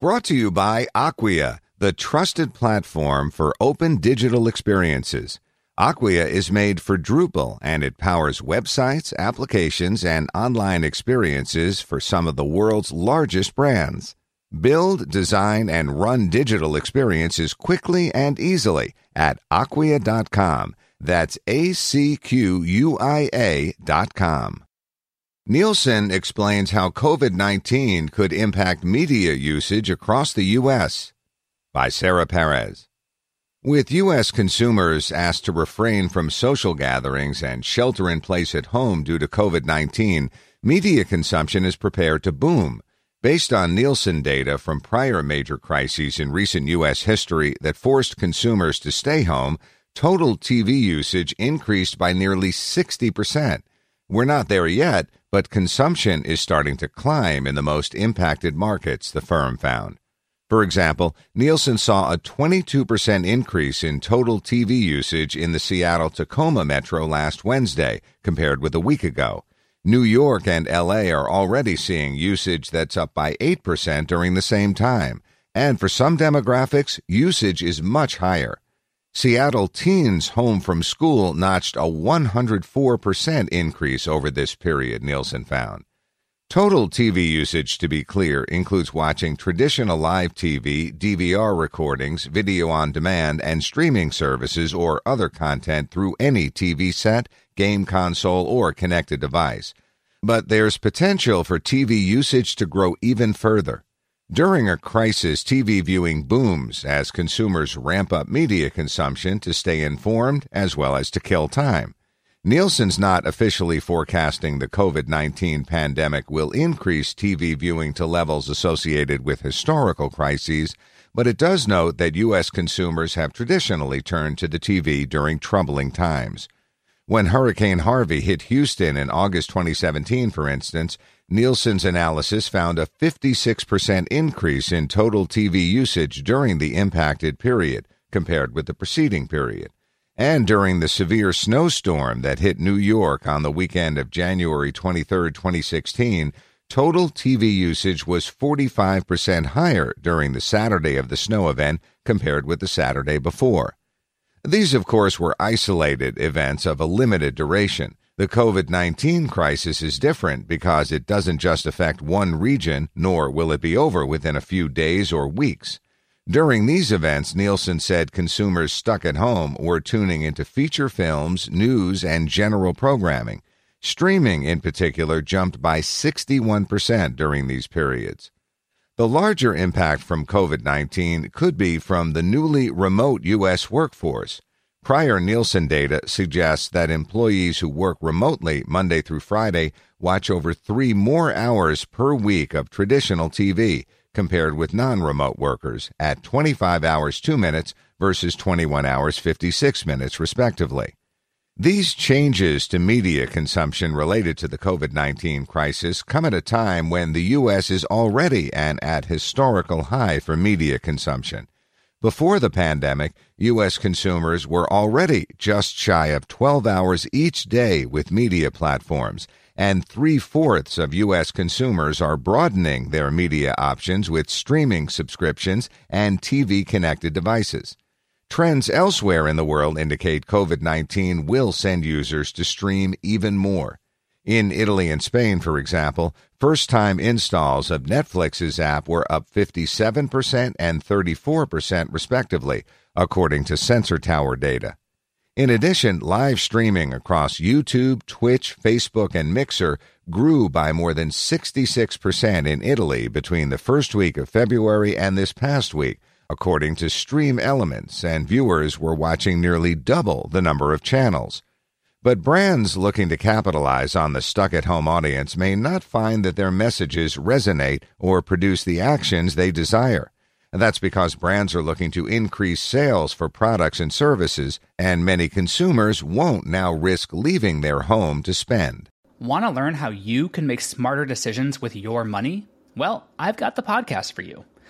Brought to you by Acquia, the trusted platform for open digital experiences. Acquia is made for Drupal and it powers websites, applications, and online experiences for some of the world's largest brands. Build, design, and run digital experiences quickly and easily at acquia.com. That's A C Q U I A.com. Nielsen explains how COVID 19 could impact media usage across the U.S. by Sarah Perez. With U.S. consumers asked to refrain from social gatherings and shelter in place at home due to COVID 19, media consumption is prepared to boom. Based on Nielsen data from prior major crises in recent U.S. history that forced consumers to stay home, total TV usage increased by nearly 60%. We're not there yet, but consumption is starting to climb in the most impacted markets, the firm found. For example, Nielsen saw a 22% increase in total TV usage in the Seattle Tacoma metro last Wednesday compared with a week ago. New York and LA are already seeing usage that's up by 8% during the same time. And for some demographics, usage is much higher. Seattle teens home from school notched a 104% increase over this period, Nielsen found. Total TV usage, to be clear, includes watching traditional live TV, DVR recordings, video on demand, and streaming services or other content through any TV set, game console, or connected device. But there's potential for TV usage to grow even further. During a crisis, TV viewing booms as consumers ramp up media consumption to stay informed as well as to kill time. Nielsen's not officially forecasting the COVID 19 pandemic will increase TV viewing to levels associated with historical crises, but it does note that U.S. consumers have traditionally turned to the TV during troubling times. When Hurricane Harvey hit Houston in August 2017, for instance, Nielsen's analysis found a 56% increase in total TV usage during the impacted period compared with the preceding period and during the severe snowstorm that hit New York on the weekend of January 23, 2016, total TV usage was 45% higher during the Saturday of the snow event compared with the Saturday before. These, of course, were isolated events of a limited duration. The COVID 19 crisis is different because it doesn't just affect one region, nor will it be over within a few days or weeks. During these events, Nielsen said consumers stuck at home were tuning into feature films, news, and general programming. Streaming, in particular, jumped by 61% during these periods. The larger impact from COVID 19 could be from the newly remote U.S. workforce. Prior Nielsen data suggests that employees who work remotely Monday through Friday watch over three more hours per week of traditional TV compared with non remote workers at 25 hours 2 minutes versus 21 hours 56 minutes, respectively. These changes to media consumption related to the COVID 19 crisis come at a time when the U.S. is already an at historical high for media consumption. Before the pandemic, U.S. consumers were already just shy of 12 hours each day with media platforms and three fourths of U.S. consumers are broadening their media options with streaming subscriptions and TV connected devices. Trends elsewhere in the world indicate COVID 19 will send users to stream even more. In Italy and Spain, for example, first time installs of Netflix's app were up 57% and 34% respectively, according to Sensor Tower data. In addition, live streaming across YouTube, Twitch, Facebook, and Mixer grew by more than 66% in Italy between the first week of February and this past week, according to Stream Elements, and viewers were watching nearly double the number of channels. But brands looking to capitalize on the stuck at home audience may not find that their messages resonate or produce the actions they desire. That's because brands are looking to increase sales for products and services, and many consumers won't now risk leaving their home to spend. Want to learn how you can make smarter decisions with your money? Well, I've got the podcast for you.